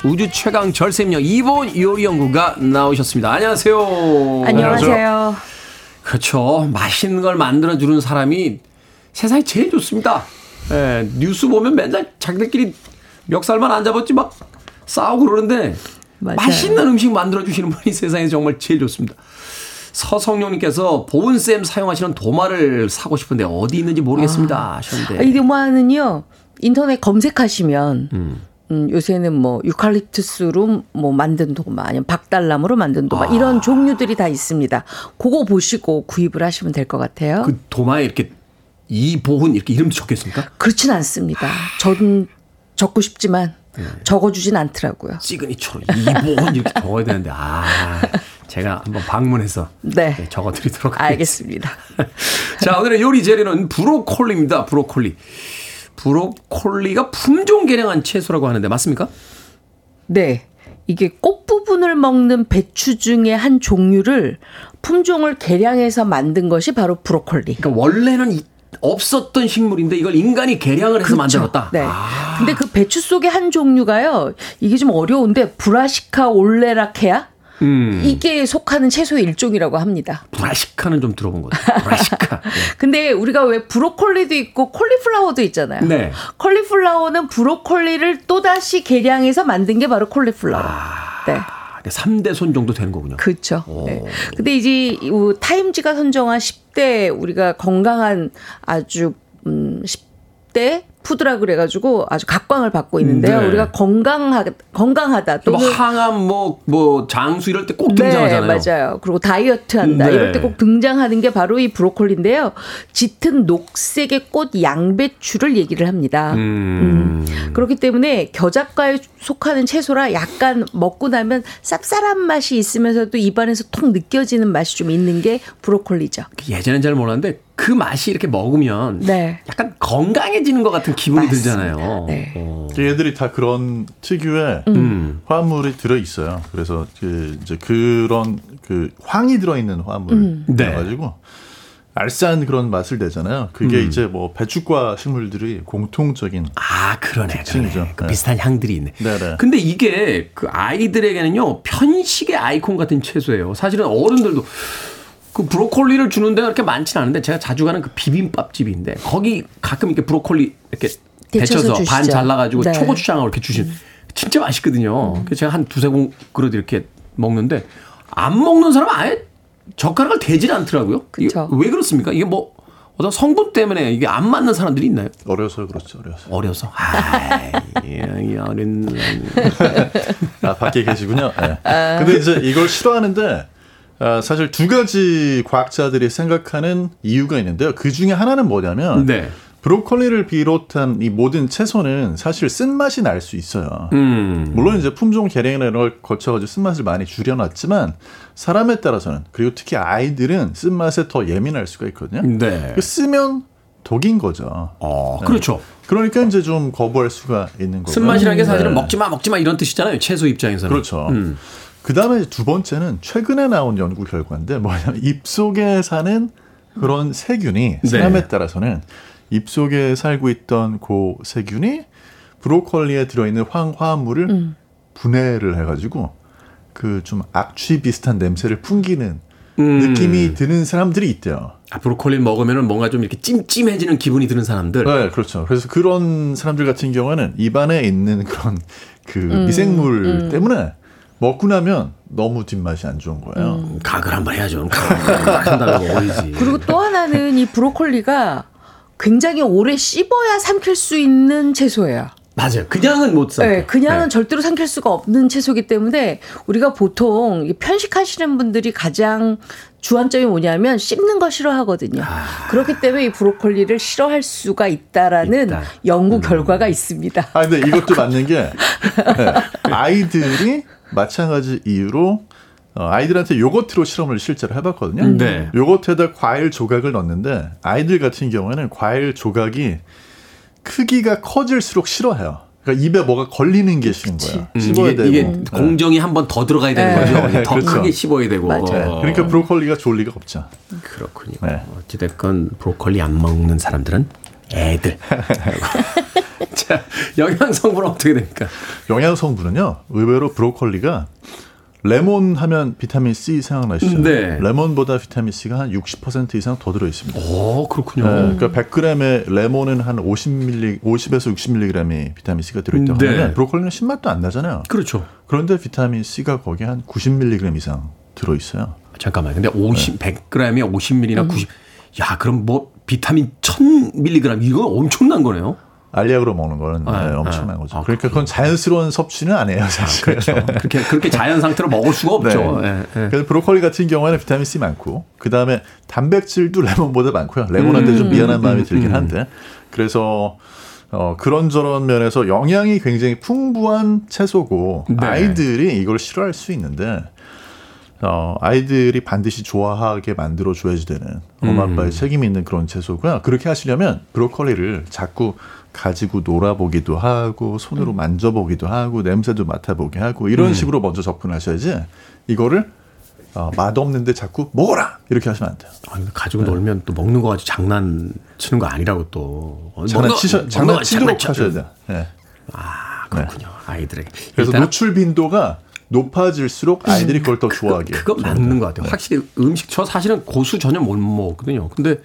우주 최강 절세미녀 이보은 요리연구가 나오셨습니다. 안녕하세요. 안녕하세요. 그렇죠. 맛있는 걸 만들어 주는 사람이 세상에 제일 좋습니다. 예, 뉴스 보면 맨날 자기들끼리 멱살만 안 잡았지 막 싸우고 그러는데 맞아요. 맛있는 음식 만들어 주시는 분이 세상에 정말 제일 좋습니다. 서성용님께서 보은쌤 사용하시는 도마를 사고 싶은데 어디 있는지 모르겠습니다. 아, 하셨는데. 이 도마는요, 인터넷 검색하시면, 음. 음, 요새는 뭐 유칼립투스로 뭐 만든 도마 아니면 박달나무로 만든 도마 아. 이런 종류들이 다 있습니다. 그거 보시고 구입을 하시면 될 것 같아요. 그 도마에 이렇게 이보훈 이렇게 이름도 적겠습니까? 그렇진 않습니다. 전 적고 싶지만 네. 적어주진 않더라고요. 시그니처로 이보훈 이렇게 적어야 되는데 아 제가 한번 방문해서 네. 네 적어드리도록 하겠습니다. 자, 오늘의 요리 재료는 브로콜리입니다. 브로콜리. 브로콜리가 품종 개량한 채소라고 하는데 맞습니까? 네. 이게 꽃 부분을 먹는 배추 중에 한 종류를 품종을 개량해서 만든 것이 바로 브로콜리. 그러니까 원래는 없었던 식물인데 이걸 인간이 개량을 해서 그렇죠. 만들었다. 네. 아. 근데 그 배추 속의 한 종류가요. 이게 좀 어려운데 Brassica oleracea 음. 이게 속하는 채소의 일종이라고 합니다. Brassica는 좀 들어본 것 같아요. Brassica. 네. 근데 우리가 왜 브로콜리도 있고 콜리플라워도 있잖아요. 네. 콜리플라워는 브로콜리를 또다시 개량해서 만든 게 바로 콜리플라워. 아. 네. 3대 손 정도 되는 거군요. 그렇죠. 네. 근데 이제 타임지가 선정한 10대 우리가 건강한 아주 음 10대 food라 그래가지고 아주 각광을 받고 있는데요. 네. 우리가 건강하 건강하다 또뭐 항암 뭐뭐 뭐 장수 이럴 때 꼭 등장하잖아요. 네, 맞아요. 그리고 다이어트 한다 네. 이럴 때 꼭 등장하는 게 바로 이 브로콜리인데요. 짙은 녹색의 꽃 양배추를 얘기를 합니다. 음. 음. 그렇기 때문에 겨자과에 속하는 채소라 약간 먹고 나면 쌉쌀한 맛이 있으면서도 입안에서 톡 느껴지는 맛이 좀 있는 게 브로콜리죠. 예전엔 잘 몰랐는데 그 맛이 이렇게 먹으면 네. 약간 건강해지는 것 같은 기분이 맞습니다. 들잖아요. 네. 어. 얘들이 다 그런 특유의 음. 화합물이 들어 있어요. 그래서 그 이제 그런 그 황이 들어 있는 화합물이어 음. 가지고 알싸한 그런 맛을 내잖아요. 그게 음. 이제 뭐 배추과 식물들이 공통적인 아, 그러네. 특징이죠. 그러네. 그 네. 비슷한 향들이 있네. 네네. 근데 이게 그 아이들에게는요, 편식의 아이콘 같은 채소예요. 사실은 어른들도 그 브로콜리를 주는 데가 그렇게 많지는 않은데 제가 자주 가는 그 비빔밥집인데 거기 가끔 이렇게 브로콜리 이렇게 데쳐서. 반 잘라가지고 네. 초고추장하고 이렇게 주신 진짜 맛있거든요. 그래서 제가 한 두세 공 그릇 이렇게 먹는데 안 먹는 사람은 아예 젓가락을 대질 않더라고요. 왜 그렇습니까? 이게 뭐 어떤 성분 때문에 이게 안 맞는 사람들이 있나요? 어려서 그렇죠. 어려서. 어려서. 아이, 이 어린. 아 밖에 계시군요. 네. 근데 이제 이걸 싫어하는데 아, 사실 두 가지 과학자들이 생각하는 이유가 있는데요. 그 중에 하나는 뭐냐면 네. 브로콜리를 비롯한 이 모든 채소는 사실 쓴맛이 날 수 있어요. 음. 물론 이제 품종 개량이나 이런 걸 거쳐가지고 쓴맛을 많이 줄여놨지만 사람에 따라서는 그리고 특히 아이들은 쓴맛에 더 예민할 수가 있거든요. 네. 그 쓰면 독인 거죠. 어, 그렇죠. 그러니까 이제 좀 거부할 수가 있는 거고요. 쓴맛이라는 게 사실은 네. 먹지 마, 먹지 마 이런 뜻이잖아요. 채소 입장에서는. 그렇죠. 음. 그 다음에 두 번째는 최근에 나온 연구 결과인데 뭐냐면 입 속에 사는 그런 세균이 네. 사람에 따라서는 입 속에 살고 있던 그 세균이 브로콜리에 들어있는 황화물을 음. 분해를 해가지고 그 좀 악취 비슷한 냄새를 풍기는 음. 느낌이 드는 사람들이 있대요. 아, 브로콜리 먹으면 뭔가 좀 이렇게 찜찜해지는 기분이 드는 사람들. 네, 그렇죠. 그래서 그런 사람들 같은 경우에는 입안에 있는 그런 그 미생물 때문에 먹고 나면 너무 뒷맛이 안 좋은 거예요. 각을 한번 해야죠. 각을 한다고 먹어야지. 그리고 또 하나는 이 브로콜리가 굉장히 오래 씹어야 삼킬 수 있는 채소예요. 맞아요. 그냥은 못 사. 네, 그냥은 절대로 삼킬 수가 없는 채소이기 때문에 우리가 보통 이 편식하시는 분들이 가장 주안점이 뭐냐면 씹는 거 싫어하거든요. 아. 그렇기 때문에 이 브로콜리를 싫어할 수가 있다라는 있다. 음. 연구 결과가 있습니다. 아, 근데 이것도 맞는 게 네, 아이들이 마찬가지 이유로 어, 아이들한테 요거트로 실험을 실제로 해봤거든요. 네. 요거트에다 과일 조각을 넣었는데 아이들 같은 경우에는 과일 조각이 크기가 커질수록 싫어해요. 그러니까 입에 뭐가 걸리는 게 싫은 거야. 음, 씹어야 이게, 되고. 이게 네. 공정이 한 번 더 들어가야 되는 네. 거죠. 이제 더 그렇죠. 크게 씹어야 되고. 맞아요. 네, 그러니까 브로콜리가 좋을 리가 없죠. 그렇군요. 네. 어찌됐건 브로콜리 안 먹는 사람들은 애들. 자, 영양 성분은 어떻게 됩니까? 영양 성분은요. 의외로 브로콜리가 레몬 하면 비타민 C 생각나시죠? 네. 레몬보다 비타민 C가 한 60% 이상 더 들어 있습니다. 오, 그렇군요. 네, 그러니까 100g의 레몬은 한 50mg, 50에서 60mg의 비타민 C가 들어 있다고 네. 하면 브로콜리는 신맛도 안 나잖아요. 그렇죠. 그런데 비타민 C가 거기에 한 90mg 이상 들어 있어요. 잠깐만. 근데 50, 네. 100g에 50ml나 90. 야, 그럼 뭐 비타민 1000mg 이거 엄청난 거네요. 알약으로 먹는 거는 아, 네, 아. 엄청난 거죠. 아, 그러니까 그건 자연스러운 섭취는 아니에요, 사실. 그렇죠. 그렇게 그렇게 자연 상태로 먹을 수가 없죠. 네. 예, 예. 그래서 브로콜리 같은 경우에는 비타민 C 많고 그 다음에 단백질도 레몬보다 많고요. 레몬한테 좀 미안한 마음이 들긴 한데 그래서 어, 그런저런 면에서 영양이 굉장히 풍부한 채소고 네. 아이들이 이걸 싫어할 수 있는데 어, 아이들이 반드시 좋아하게 만들어 줘야지 되는 엄마 아빠의 책임이 있는 그런 채소고요. 그렇게 하시려면 브로콜리를 자꾸 가지고 놀아보기도 하고 손으로 만져보기도 하고 냄새도 맡아보게 하고 이런 식으로 먼저 접근하셔야지 이거를 어, 맛없는데 자꾸 먹어라 이렇게 하시면 안 돼요. 아, 근데 가지고 놀면 또 먹는 거 가지고 장난치는 거 아니라고 또. 어, 장난치셔 장난치도록 하셔야. 돼요. 네. 아, 그렇군요. 아이들에게. 그래서 노출 빈도가 높아질수록 아이들이 그걸 더 좋아하게. 그거 맞는 것 같아요. 확실히 음식 저 사실은 고수 전혀 못 먹거든요. 근데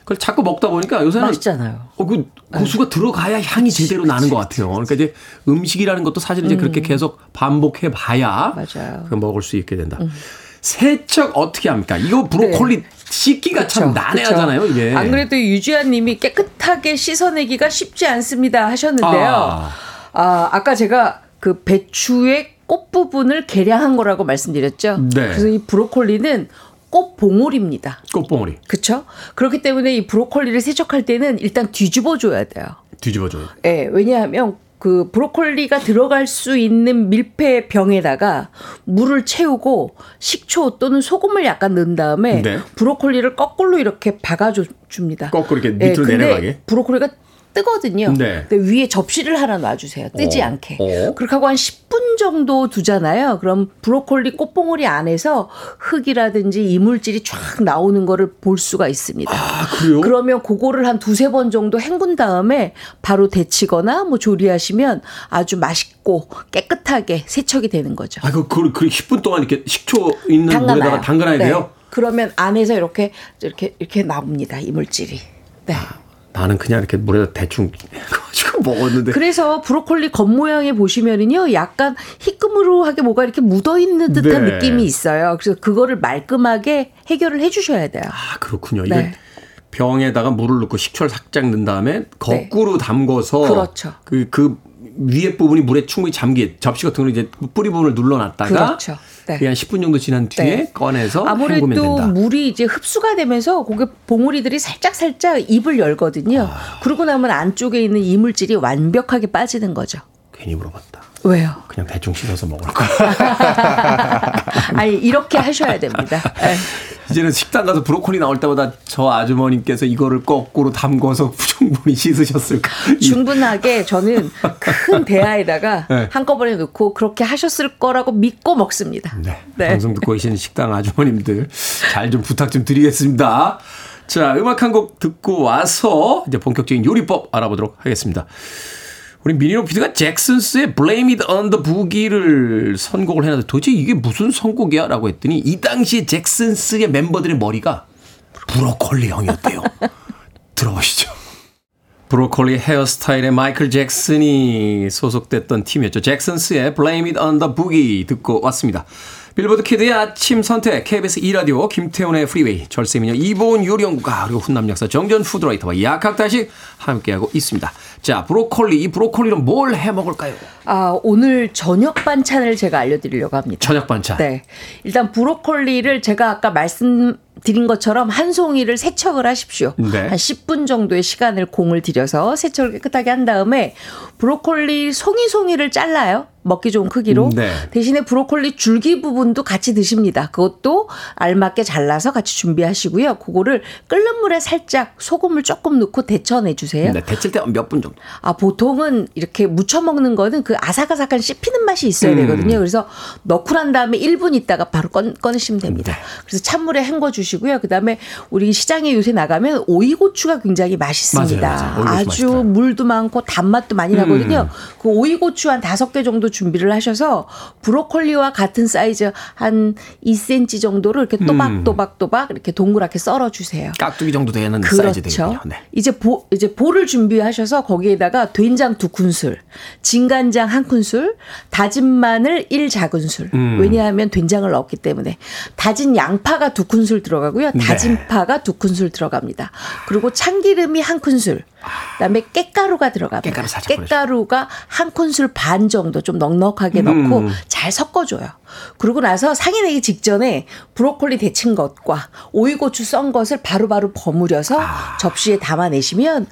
그걸 자꾸 먹다 보니까 요새는 맛있잖아요. 어, 그 고수가 들어가야 향이 제대로 나는 것 같아요. 그러니까 이제 음식이라는 것도 사실 이제 그렇게 계속 반복해 봐야. 그 먹을 수 있게 된다. 세척 어떻게 합니까? 이거 브로콜리 씻기가 참 그쵸, 난해하잖아요, 그쵸. 이게. 안 그래도 유지한 님이 깨끗하게 씻어내기가 쉽지 않습니다 하셨는데요. 아. 아, 아까 제가 그 배추의 꽃 부분을 개량한 거라고 말씀드렸죠. 네. 그래서 이 브로콜리는 꽃 봉오리입니다. 꽃봉오리 그렇죠? 그렇기 때문에 이 브로콜리를 세척할 때는 일단 뒤집어 줘야 돼요. 뒤집어 줘요. 예, 왜냐하면 그 브로콜리가 들어갈 수 있는 밀폐 병에다가 물을 채우고 식초 또는 소금을 약간 넣은 다음에 네. 브로콜리를 거꾸로 이렇게 박아 줍니다. 거꾸로 이렇게 밑으로 근데 내려가게? 브로콜리가 뜨거든요. 네. 근데 위에 접시를 하나 놔주세요. 뜨지 어. 않게. 어. 그렇게 하고 한 10분 정도 두잖아요. 그럼 브로콜리 꽃봉오리 안에서 흙이라든지 이물질이 쫙 나오는 거를 볼 수가 있습니다. 아, 그래요? 그러면 그거를 한 두세 번 정도 헹군 다음에 바로 데치거나 뭐 조리하시면 아주 맛있고 깨끗하게 세척이 되는 거죠. 아, 그, 그, 그 10분 동안 이렇게 식초 있는 담가놔요. 물에다가 담가놔야 네. 돼요? 그러면 안에서 이렇게 이렇게 이렇게 나옵니다. 이물질이. 네. 나는 그냥 이렇게 물에다 대충 가지고 먹었는데. 그래서 브로콜리 겉모양에 보시면은요, 약간 희끄무루하게 뭐가 이렇게 묻어 있는 듯한 네. 느낌이 있어요. 그래서 그거를 말끔하게 해결을 해주셔야 돼요. 아, 그렇군요. 네. 병에다가 물을 넣고 식초를 살짝 넣은 다음에 거꾸로 담궈서 네. 그렇죠. 그, 그 위에 부분이 물에 충분히 잠기 접시 같은 걸 이제 뿌리 부분을 눌러놨다가 그렇죠. 네. 한 10분 정도 지난 뒤에 네. 꺼내서 아무래도. 물이 이제 흡수가 되면서 고게 봉우리들이 살짝 살짝 입을 열거든요. 아. 그러고 나면 안쪽에 있는 이물질이 완벽하게 빠지는 거죠. 괜히 물어봤다. 왜요? 그냥 대충 씻어서 먹을 거야. 아니 이렇게 하셔야 됩니다. 네. 이제는 식당 가서 브로콜리 나올 때마다 저 아주머님께서 이거를 거꾸로 담궈서 충분히 씻으셨을까. 충분하게 저는 큰 대야에다가 네. 한꺼번에 넣고 그렇게 하셨을 거라고 믿고 먹습니다. 네. 방송 듣고 계신 식당 아주머님들 잘 좀 부탁 좀 드리겠습니다. 자, 음악 한 곡 듣고 와서 이제 본격적인 요리법 알아보도록 하겠습니다. 우리 미니로 피드가 잭슨스의 Blame It on the Boogie를 선곡을 해놨는데 도대체 이게 무슨 선곡이야? 라고 했더니 이 당시에 잭슨스의 멤버들의 머리가 브로콜리 형이었대요. 들어보시죠. 브로콜리 헤어스타일의 마이클 잭슨이 소속됐던 팀이었죠. 잭슨스의 Blame It on the Boogie 듣고 왔습니다. 빌보드 kid의 아침 선택, KBS 2라디오, 김태훈의 프리웨이, 절세미녀 이보은 요리연구가, 그리고 훈남 약사 정재훈 food writer와 약학다식 함께하고 있습니다. 자, 브로콜리, 이 브로콜리로 뭘해 먹을까요? 아, 오늘 저녁 반찬을 제가 알려드리려고 합니다. 저녁 반찬. 네. 일단 브로콜리를 제가 아까 말씀 드린 것처럼 한 송이를 세척을 하십시오. 네. 한 10분 정도의 시간을 공을 들여서 세척을 깨끗하게 한 다음에 브로콜리 송이송이를 잘라요. 먹기 좋은 크기로. 네. 대신에 브로콜리 줄기 부분도 같이 드십니다. 그것도 알맞게 잘라서 같이 준비하시고요. 그거를 끓는 물에 살짝 소금을 조금 넣고 데쳐내 주세요. 네, 데칠 때 몇 분 정도? 아, 보통은 이렇게 무쳐 먹는 거는 그 아삭아삭한 씹히는 맛이 있어야 음. 되거든요. 그래서 넣고 난 다음에 1분 있다가 바로 꺼, 꺼내시면 됩니다. 네. 그래서 찬물에 헹궈 주시고요. 그다음에 우리 시장에 요새 나가면 오이고추가 굉장히 맛있습니다. 맞아요, 맞아요. 오이고추 주 맛있어요. 물도 많고 단맛도 많이 나거든요. 그 오이고추 한 다섯 개 정도 준비를 하셔서 브로콜리와 같은 사이즈 한 2cm 정도를 이렇게 음. 또박또박또박 이렇게 동그랗게 썰어 주세요. 깍두기 정도 되는 사이즈 되거든요. 그렇죠. 네. 이제 보 이제 bowl을 준비하셔서 거기 에다가 된장 두 큰술, 진간장 한 큰술, 다진 마늘 1 작은술. 음. 왜냐하면 된장을 넣었기 때문에 다진 양파가 두 큰술 들어가고요. 다진 네. 파가 두 큰술 들어갑니다. 그리고 참기름이 한 큰술. 그다음에 깻가루가 들어갑니다. 깻가루 깻가루가 한 큰술 반 정도 좀 넉넉하게 넣고 음. 잘 섞어줘요. 그러고 나서 상이 내기 직전에 브로콜리 데친 것과 오이고추 썬 것을 바로바로 버무려서 아. 접시에 담아내시면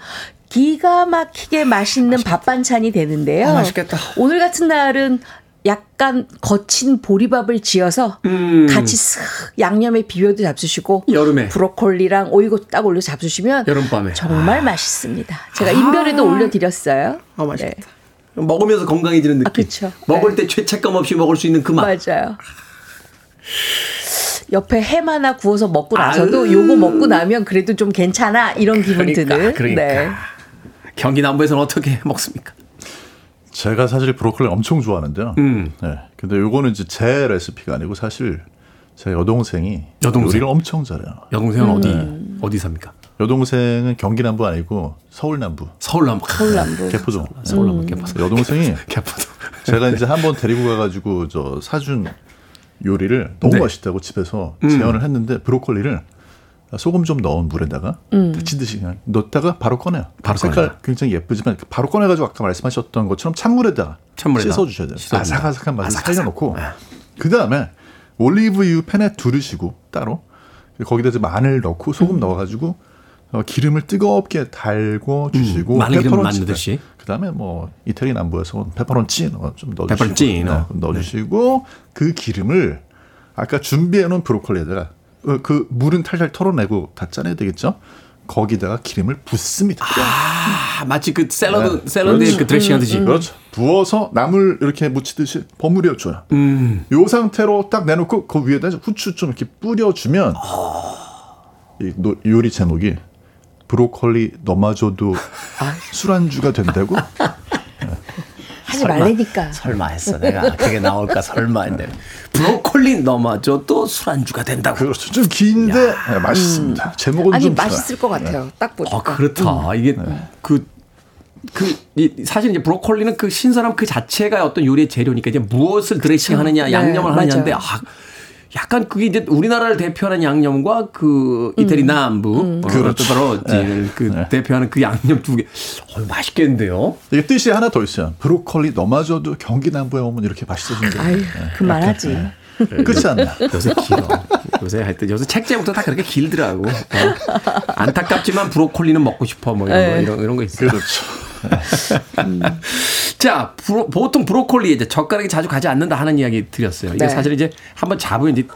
기가 막히게 맛있는 밥 반찬이 되는데요. 아, 맛있겠다. 오늘 같은 날은 약간 거친 보리밥을 지어서 음. 같이 쓱 양념에 비벼도 잡수시고 여름에. 브로콜리랑 오이고추 딱 올려 잡수시면 여름밤에. 정말 맛있습니다. 제가 인별에도 올려드렸어요. 아, 맛있겠다. 먹으면서 건강해지는 느낌. 아, 그쵸. 먹을 네. 때 죄책감 없이 먹을 수 있는 그 맛. 맞아요. 옆에 햄 하나 구워서 먹고 나서도 아유. 요거 먹고 나면 그래도 좀 괜찮아 이런 그러니까, 드는. 그러니까. 네. 경기 남부에서는 어떻게 먹습니까? 제가 사실 브로콜리 엄청 좋아하는데요. 음. 네. 근데 요거는 이제 제 레시피가 아니고 사실 제 여동생이 여동생? 요리를 엄청 잘해요. 여동생은 음. 어디 어디 삽니까? 여동생은 경기 남부 아니고 서울 남부. 서울 남부. 서울 남부. 개포동. 서울 음. 남부 개포동. 여동생이 개포동. 제가 이제 한 번 데리고 가가지고 저 사준 요리를 너무 네. 맛있다고 집에서 음. 재현을 했는데 브로콜리를 소금 좀 넣은 물에다가 음. 데치듯이 그냥 넣다가 바로 꺼내요. 바로 색깔 꺼내요. 굉장히 예쁘지만 바로 꺼내가지고 아까 말씀하셨던 것처럼 찬물에다가 찬물에다가 씻어주셔야 돼요. 씻어준다. 아삭아삭한 맛을 아삭아삭. 살려놓고 네. 그 다음에 올리브유 팬에 두르시고 따로 거기다 이제 마늘 넣고 소금 넣어가지고 어, 기름을 뜨겁게 달고 주시고 음, 마늘 기름 만드듯이. 그다음에 뭐 이태리 남부에서 페퍼론치 어, 좀 넣어주시고 페퍼론치, 네, 어. 넣어주시고 그 기름을 아까 준비해놓은 브로콜리에다가 어, 그 물은 탈탈 털어내고 다 짜내야 되겠죠. 거기다가 기름을 붓습니다. 아, 마치 그 샐러드, 네. 샐러드에 그렇죠. 그 드레싱 하듯이. 음, 음. 그렇죠. 부어서 나물 이렇게 묻히듯이 버무려 줘요. 음. 요 상태로 딱 내놓고 그 위에다 후추 좀 이렇게 뿌려 주면 이 요리 제목이 브로콜리 넘어줘도 아. 술안주가 된다고? 하지 말래니까. 설마 했어. 내가 그게 나올까 설마 했는데. 브로콜리 넘어져 또 술안주가 된다고. 그렇죠. 좀 긴데 네, 맛있습니다. 음. 제목은 아니, 좀 맛있을 것 같아요. 네. 딱 보니까. 아, 그렇다. 음. 이게 네. 그, 그, 이, 사실 이제 브로콜리는 그 신선함 그 자체가 어떤 요리의 재료니까 이제 무엇을 드레싱 하느냐, 네, 양념을 하느냐인데, 아, 약간 그게 이제 우리나라를 대표하는 양념과 그 이태리 음. 남부 음. 어, 그렇죠. 바로 네. 그 네. 대표하는 그 양념 두 개. 어, 맛있겠는데요. 이게 뜻이 하나 더 있어요. 브로콜리 너마저도 경기 남부에 오면 이렇게 맛있어지는 아유, 네. 그만하지. 네. 끝이 안 나. 요새 길어. 요새 하여튼 요새 책 제목도 다 그렇게 길더라고. 어. 안타깝지만 브로콜리는 먹고 싶어 뭐 이런 거 네. 이런, 이런 거 있어요. 그렇죠. 음. 자, 브로, 보통 브로콜리 이제 젓가락이 자주 가지 않는다 하는 이야기 드렸어요. 이게 네. 사실 이제 한번 잡으면 이제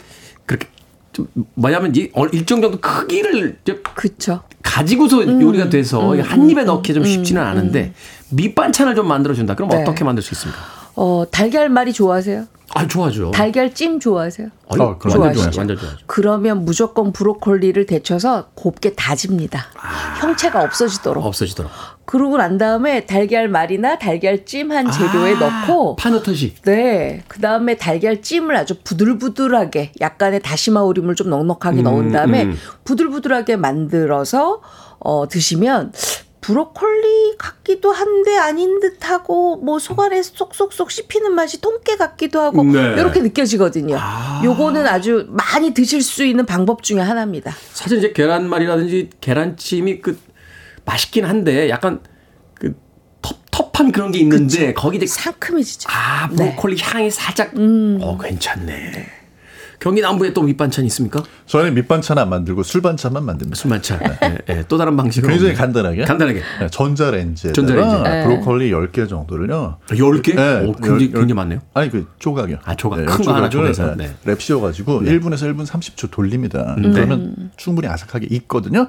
그렇게 좀 뭐냐면 이 일정 정도 크기를 그쵸. 가지고서 음, 요리가 돼서 음, 한 입에 음, 넣기 좀 음, 쉽지는 음, 않은데 밑반찬을 좀 만들어 준다. 그럼 네. 어떻게 만들 수 있습니까? 어, 달걀말이 좋아하세요? 아, 좋아하죠. 달걀찜 좋아하세요? 아니, 어, 좋아하시죠? 완전 좋아하죠. 그러면 무조건 브로콜리를 데쳐서 곱게 다집니다. 아, 형체가 없어지도록. 없어지도록. 그러고 난 다음에 달걀 말이나 달걀 찜 한 재료에 아, 넣고 파노터시. 네. 그다음에 달걀 찜을 아주 부들부들하게 약간의 다시마 우림을 좀 넉넉하게 음, 넣은 다음에 음. 부들부들하게 만들어서 어 드시면 브로콜리 같기도 한데 아닌 듯하고 뭐 속안에 쏙쏙쏙 씹히는 맛이 통깨 같기도 하고 네. 이렇게 느껴지거든요. 아. 요거는 아주 많이 드실 수 있는 방법 중에 하나입니다. 사실 이제 계란말이라든지 계란찜이 그 맛있긴 한데 약간 그 텁텁한 그런 게 있는데 그쵸. 거기 이제 상큼해지죠. 아 브로콜리 네. 향이 살짝 음. 어 괜찮네. 네. 경기 남부에 또 밑반찬 있습니까? 저는 밑반찬 안 만들고 술반찬만 만듭니다. 술반찬. 네. 네. 또 다른 방식으로. 굉장히 간단하게. 간단하게. 네. 전자레인지에 전자레인지. 브로콜리 10개 정도를,요. 10개? 네. 오, 굉장히, 굉장히 많네요. 아니, 그 조각이요. 아, 조각. 큰 거 하나 쪼개서. 네. 랩 씌워가지고 1분에서 1분 30초 돌립니다. 음. 그러면 충분히 아삭하게 익거든요.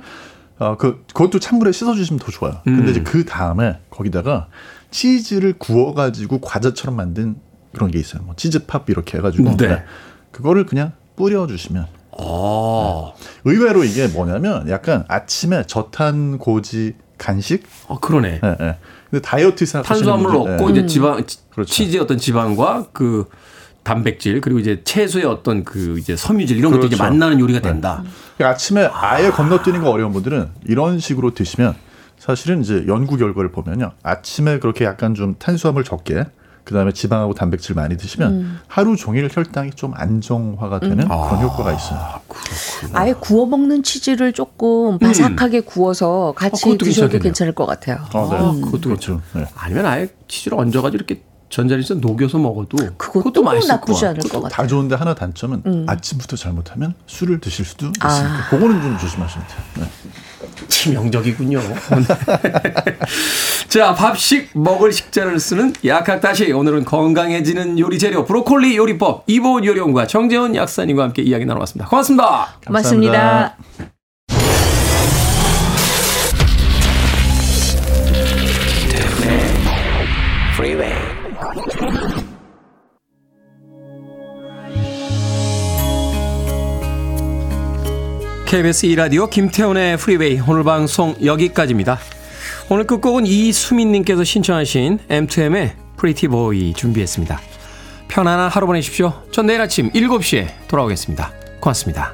어, 그, 그것도 찬물에 씻어주시면 더 좋아요. 음. 근데 이제 그 다음에 거기다가 치즈를 구워가지고 과자처럼 만든 그런 게 있어요. 뭐 치즈팝 이렇게 해가지고. 네. 그거를 그냥 뿌려주시면. 아. 네. 의외로 이게 뭐냐면 약간 아침에 저탄 고지 간식. 아 그러네. 네, 네. 근데 다이어트 생각하시는 탄수화물 분들, 넣고 네. 이제 지방 그렇죠. 치즈의 어떤 지방과 그 단백질 그리고 이제 채소의 어떤 그 이제 섬유질 이런 그렇죠. 것도 이제 만나는 요리가 네. 된다. 네. 아침에 아예 건너뛰는 거 어려운 분들은 이런 식으로 드시면 사실은 이제 연구 결과를 보면요. 아침에 그렇게 약간 좀 탄수화물 적게 그다음에 지방하고 단백질 많이 드시면 음. 하루 종일 혈당이 좀 안정화가 되는 음. 그런 효과가 있어요. 아, 아예 구워 먹는 치즈를 조금 바삭하게 음. 구워서 같이 아, 드셔도. 괜찮을 것 같아요. 아, 네. 아, 그것도 그렇죠. 네. 아니면 아예 치즈를 얹어가지고 이렇게 전자레인지에 녹여서 먹어도 그것도, 그것도 맛있을 나쁘지 않을 것 같아요. 다 좋은데 하나 단점은 음. 아침부터 잘못하면 술을 드실 수도 아. 있으니까 그거는 좀 조심하시면 돼요. 네. 치명적이군요. 자, 밥식 먹을 식자를 쓰는 약학다시 오늘은 건강해지는 요리 재료 브로콜리 요리법 이보은 요리원과 정재훈 약사님과 함께 이야기 나눠봤습니다. 고맙습니다. 고맙습니다. 감사합니다. KBS 2라디오 김태훈의 프리웨이 오늘 방송 여기까지입니다. 오늘 끝곡은 이수민님께서 신청하신 M2M의 Pretty Boy 준비했습니다. 편안한 하루 보내십시오. 전 내일 아침 7시에 돌아오겠습니다. 고맙습니다.